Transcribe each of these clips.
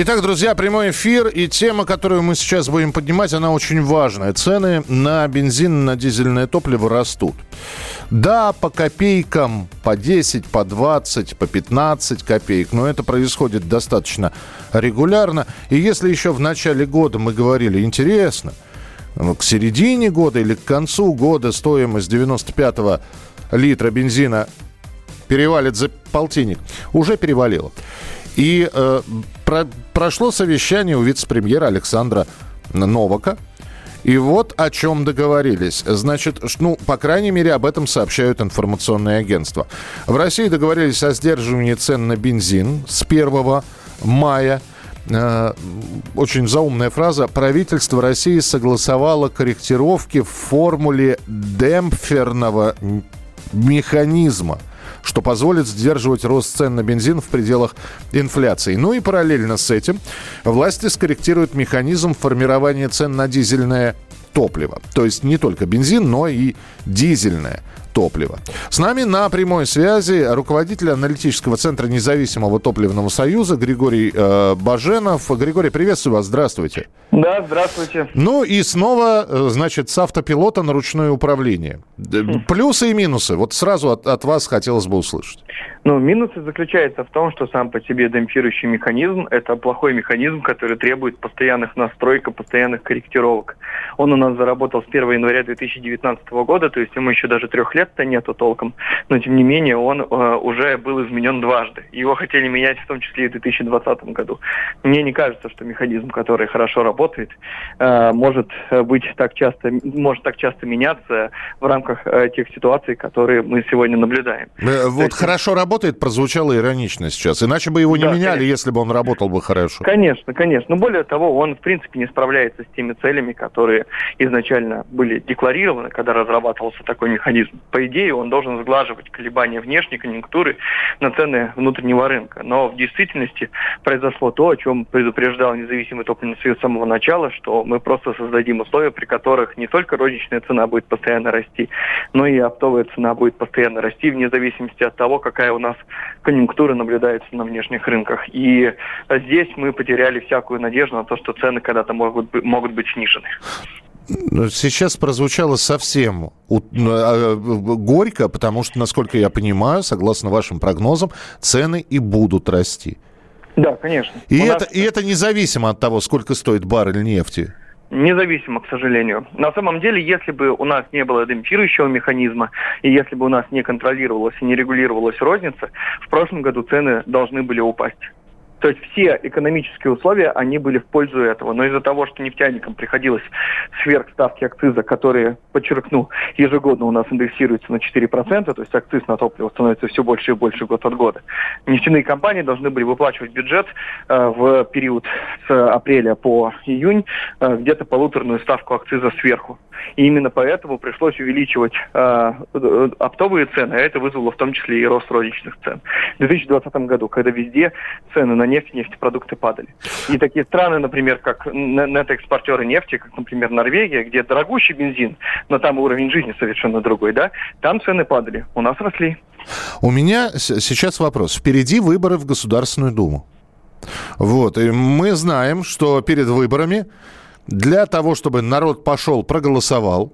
Итак, друзья, прямой эфир и тема, которую мы сейчас будем поднимать, она очень важная. Цены на бензин, на дизельное топливо растут. Да, по копейкам, по 10, по 20, по 15 копеек, но это происходит достаточно регулярно. И если еще в начале года мы говорили, интересно, ну, к середине года или к концу года стоимость 95 литра бензина перевалит за полтинник, уже перевалило. И э, про, прошло совещание у вице-премьера Александра Новака. И вот о чем договорились. Значит, ну, по крайней мере, об этом сообщают информационные агентства. В России договорились о сдерживании цен на бензин с 1 мая. Э, очень заумная фраза. Правительство России согласовало корректировки в формуле демпферного механизма что позволит сдерживать рост цен на бензин в пределах инфляции. Ну и параллельно с этим власти скорректируют механизм формирования цен на дизельное топливо. То есть не только бензин, но и дизельное топлива. С нами на прямой связи руководитель аналитического центра независимого топливного союза Григорий э, Баженов. Григорий, приветствую вас, здравствуйте. Да, здравствуйте. Ну и снова, э, значит, с автопилота на ручное управление. Хм. Плюсы и минусы. Вот сразу от, от вас хотелось бы услышать. Ну, минусы заключаются в том, что сам по себе демпфирующий механизм – это плохой механизм, который требует постоянных настроек, постоянных корректировок. Он у нас заработал с 1 января 2019 года, то есть ему еще даже трех лет-то нету толком, но тем не менее он э, уже был изменен дважды. Его хотели менять в том числе и в 2020 году. Мне не кажется, что механизм, который хорошо работает, э, может быть так часто, может так часто меняться в рамках э, тех ситуаций, которые мы сегодня наблюдаем. Э, вот есть, хорошо работает работает, прозвучало иронично сейчас. Иначе бы его не да, меняли, конечно. если бы он работал бы хорошо. Конечно, конечно. Но более того, он, в принципе, не справляется с теми целями, которые изначально были декларированы, когда разрабатывался такой механизм. По идее, он должен сглаживать колебания внешней конъюнктуры на цены внутреннего рынка. Но в действительности произошло то, о чем предупреждал независимый топливный союз с самого начала, что мы просто создадим условия, при которых не только розничная цена будет постоянно расти, но и оптовая цена будет постоянно расти, вне зависимости от того, какая у нас конъюнктура наблюдается на внешних рынках. И здесь мы потеряли всякую надежду на то, что цены когда-то могут, могут быть снижены. Сейчас прозвучало совсем а, горько, потому что, насколько я понимаю, согласно вашим прогнозам, цены и будут расти. Да, конечно. И, это, нас... и это независимо от того, сколько стоит баррель нефти. Независимо, к сожалению. На самом деле, если бы у нас не было демпфирующего механизма, и если бы у нас не контролировалась и не регулировалась розница, в прошлом году цены должны были упасть. То есть все экономические условия, они были в пользу этого. Но из-за того, что нефтяникам приходилось сверхставки акциза, которые, подчеркну, ежегодно у нас индексируются на 4%, то есть акциз на топливо становится все больше и больше год от года, нефтяные компании должны были выплачивать бюджет э, в период с апреля по июнь э, где-то полуторную ставку акциза сверху. И именно поэтому пришлось увеличивать э, оптовые цены, а это вызвало в том числе и рост розничных цен. В 2020 году, когда везде цены на нефть, нефтепродукты падали. И такие страны, например, как нетоэкспортеры нефти, как, например, Норвегия, где дорогущий бензин, но там уровень жизни совершенно другой, да, там цены падали, у нас росли. У меня сейчас вопрос. Впереди выборы в Государственную Думу. Вот, и мы знаем, что перед выборами для того, чтобы народ пошел, проголосовал,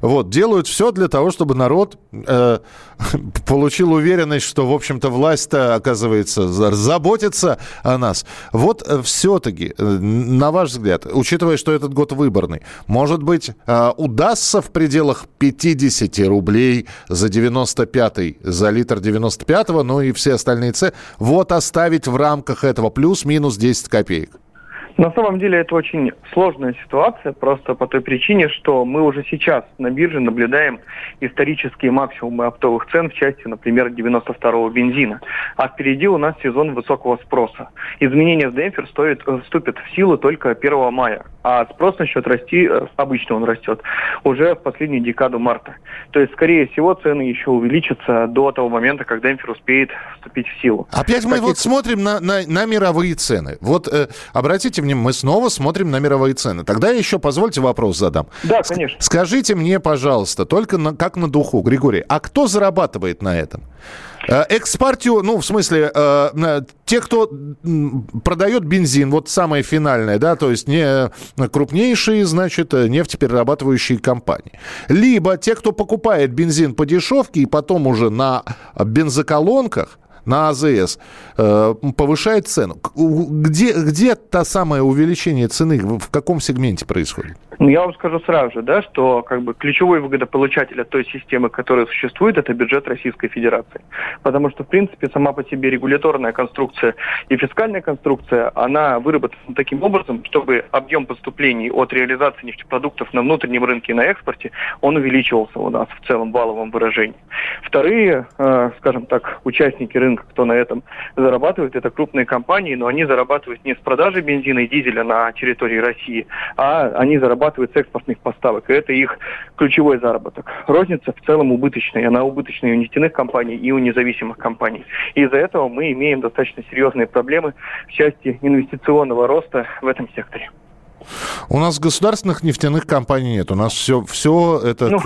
вот, делают все для того, чтобы народ э, получил уверенность, что, в общем-то, власть-то, оказывается, заботится о нас. Вот э, все-таки, э, на ваш взгляд, учитывая, что этот год выборный, может быть, э, удастся в пределах 50 рублей за 95-й, за литр 95-го, ну и все остальные цены, вот оставить в рамках этого плюс-минус 10 копеек? На самом деле это очень сложная ситуация, просто по той причине, что мы уже сейчас на бирже наблюдаем исторические максимумы оптовых цен в части, например, 92-го бензина. А впереди у нас сезон высокого спроса. Изменения в демпфер стоит, э, вступят в силу только 1 мая, а спрос начнет расти, э, обычно он растет, уже в последнюю декаду марта. То есть, скорее всего, цены еще увеличатся до того момента, когда демпфер успеет вступить в силу. Опять мы Таких... вот смотрим на, на, на мировые цены. Вот э, обратите внимание, мы снова смотрим на мировые цены. Тогда еще позвольте вопрос задам. Да, конечно. Скажите мне, пожалуйста, только на, как на духу, Григорий, а кто зарабатывает на этом? Э, экспартию, ну, в смысле, э, те, кто продает бензин, вот самое финальное, да, то есть не крупнейшие, значит, нефтеперерабатывающие компании. Либо те, кто покупает бензин по дешевке и потом уже на бензоколонках на АЗС э, повышает цену. Где, где та самое увеличение цены, в каком сегменте происходит? Ну, я вам скажу сразу же, да, что как бы ключевой выгодополучатель от той системы, которая существует, это бюджет Российской Федерации. Потому что, в принципе, сама по себе регуляторная конструкция и фискальная конструкция, она выработана таким образом, чтобы объем поступлений от реализации нефтепродуктов на внутреннем рынке и на экспорте, он увеличивался у нас в целом валовом выражении. Вторые, э, скажем так, участники рынка, кто на этом зарабатывает, это крупные компании, но они зарабатывают не с продажи бензина и дизеля на территории России, а они зарабатывают зарабатывают с экспортных поставок. И это их ключевой заработок. Розница в целом убыточная. Она убыточная и у нефтяных компаний, и у независимых компаний. И из-за этого мы имеем достаточно серьезные проблемы в части инвестиционного роста в этом секторе. У нас государственных нефтяных компаний нет. У нас все, все это... Ну,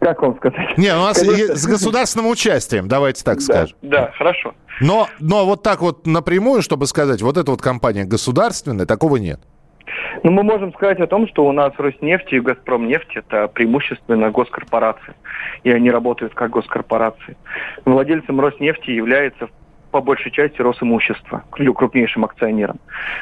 как вам сказать? Не, у нас Конечно. с государственным участием, давайте так скажем. Да, хорошо. Но, но вот так вот напрямую, чтобы сказать, вот эта вот компания государственная, такого нет. Ну, мы можем сказать о том, что у нас Роснефть и Газпромнефть – это преимущественно госкорпорации, и они работают как госкорпорации. Владельцем Роснефти является по большей части Росимущество, крупнейшим акционерам.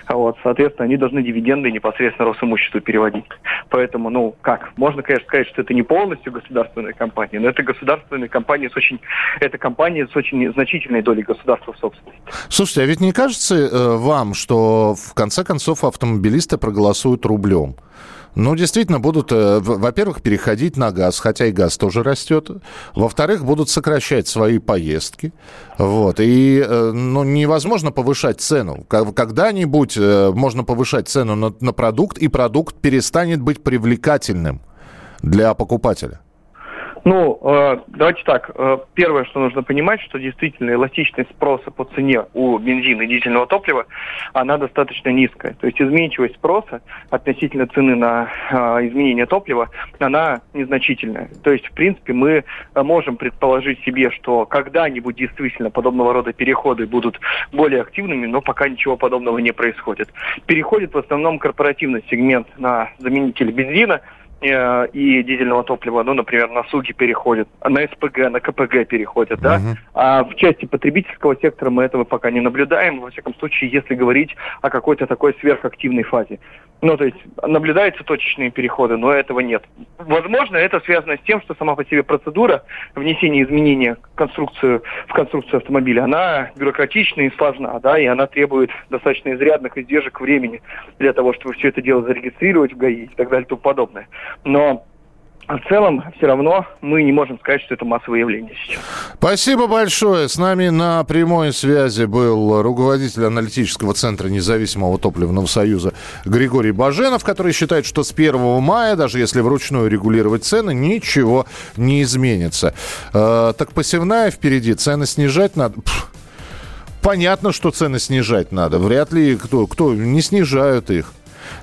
Вот, соответственно, они должны дивиденды непосредственно Росимуществу переводить. Поэтому, ну, как? Можно, конечно, сказать, что это не полностью государственная компания, но это государственная компания с очень, это компания с очень значительной долей государства в собственности. Слушайте, а ведь не кажется э, вам, что в конце концов автомобилисты проголосуют рублем? Ну, действительно, будут, э, во-первых, переходить на газ, хотя и газ тоже растет. Во-вторых, будут сокращать свои поездки. Вот. И э, ну, невозможно повышать цену. Когда-нибудь э, можно повышать цену на, на продукт, и продукт перестанет быть привлекательным для покупателя. Ну, э, давайте так. Э, первое, что нужно понимать, что действительно эластичность спроса по цене у бензина и дизельного топлива, она достаточно низкая. То есть изменчивость спроса относительно цены на э, изменение топлива, она незначительная. То есть, в принципе, мы можем предположить себе, что когда-нибудь действительно подобного рода переходы будут более активными, но пока ничего подобного не происходит. Переходит в основном корпоративный сегмент на заменитель бензина, и дизельного топлива, ну, например, на СУГИ переходят, на СПГ, на КПГ переходят, да. Uh-huh. А в части потребительского сектора мы этого пока не наблюдаем, во всяком случае, если говорить о какой-то такой сверхактивной фазе. Ну, то есть наблюдаются точечные переходы, но этого нет. Возможно, это связано с тем, что сама по себе процедура внесения изменения в конструкцию, в конструкцию автомобиля, она бюрократична и сложна, да, и она требует достаточно изрядных издержек времени для того, чтобы все это дело зарегистрировать в ГАИ и так далее и тому подобное. Но в целом, все равно мы не можем сказать, что это массовое явление сейчас. Спасибо большое. С нами на прямой связи был руководитель аналитического центра независимого топливного союза Григорий Баженов, который считает, что с 1 мая, даже если вручную регулировать цены, ничего не изменится. Э, так посевная впереди, цены снижать надо. Пфф. Понятно, что цены снижать надо. Вряд ли кто, кто не снижают их.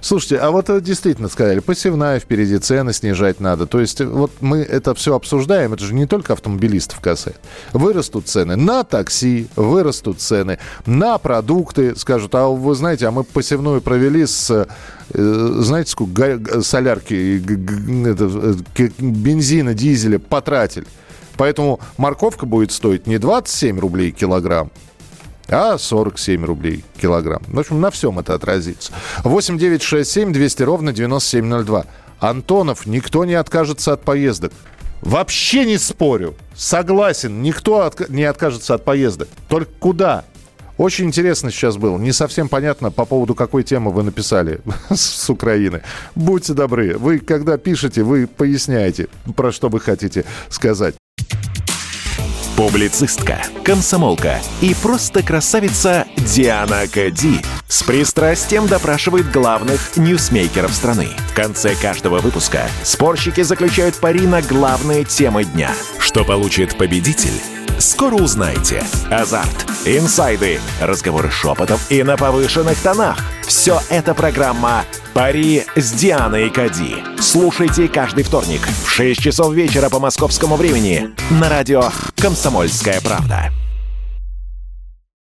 Слушайте, а вот действительно сказали, посевная впереди, цены снижать надо. То есть вот мы это все обсуждаем, это же не только автомобилистов касается. Вырастут цены на такси, вырастут цены на продукты. Скажут, а вы знаете, а мы посевную провели с э, знаете, сколько солярки, э, бензина, дизеля потратили. Поэтому морковка будет стоить не 27 рублей килограмм, а 47 рублей килограмм. В общем, на всем это отразится. 8 9 6 7 200 ровно 9702. Антонов, никто не откажется от поездок. Вообще не спорю. Согласен, никто от, не откажется от поездок. Только куда? Очень интересно сейчас было. Не совсем понятно, по поводу какой темы вы написали с Украины. Будьте добры, вы когда пишете, вы поясняете, про что вы хотите сказать. Публицистка, комсомолка и просто красавица Диана Кади с пристрастием допрашивает главных ньюсмейкеров страны. В конце каждого выпуска спорщики заключают пари на главные темы дня. Что получит победитель? Скоро узнаете. Азарт, инсайды, разговоры шепотом и на повышенных тонах. Все это программа «Пари с Дианой Кади». Слушайте каждый вторник в 6 часов вечера по московскому времени на радио «Комсомольская правда».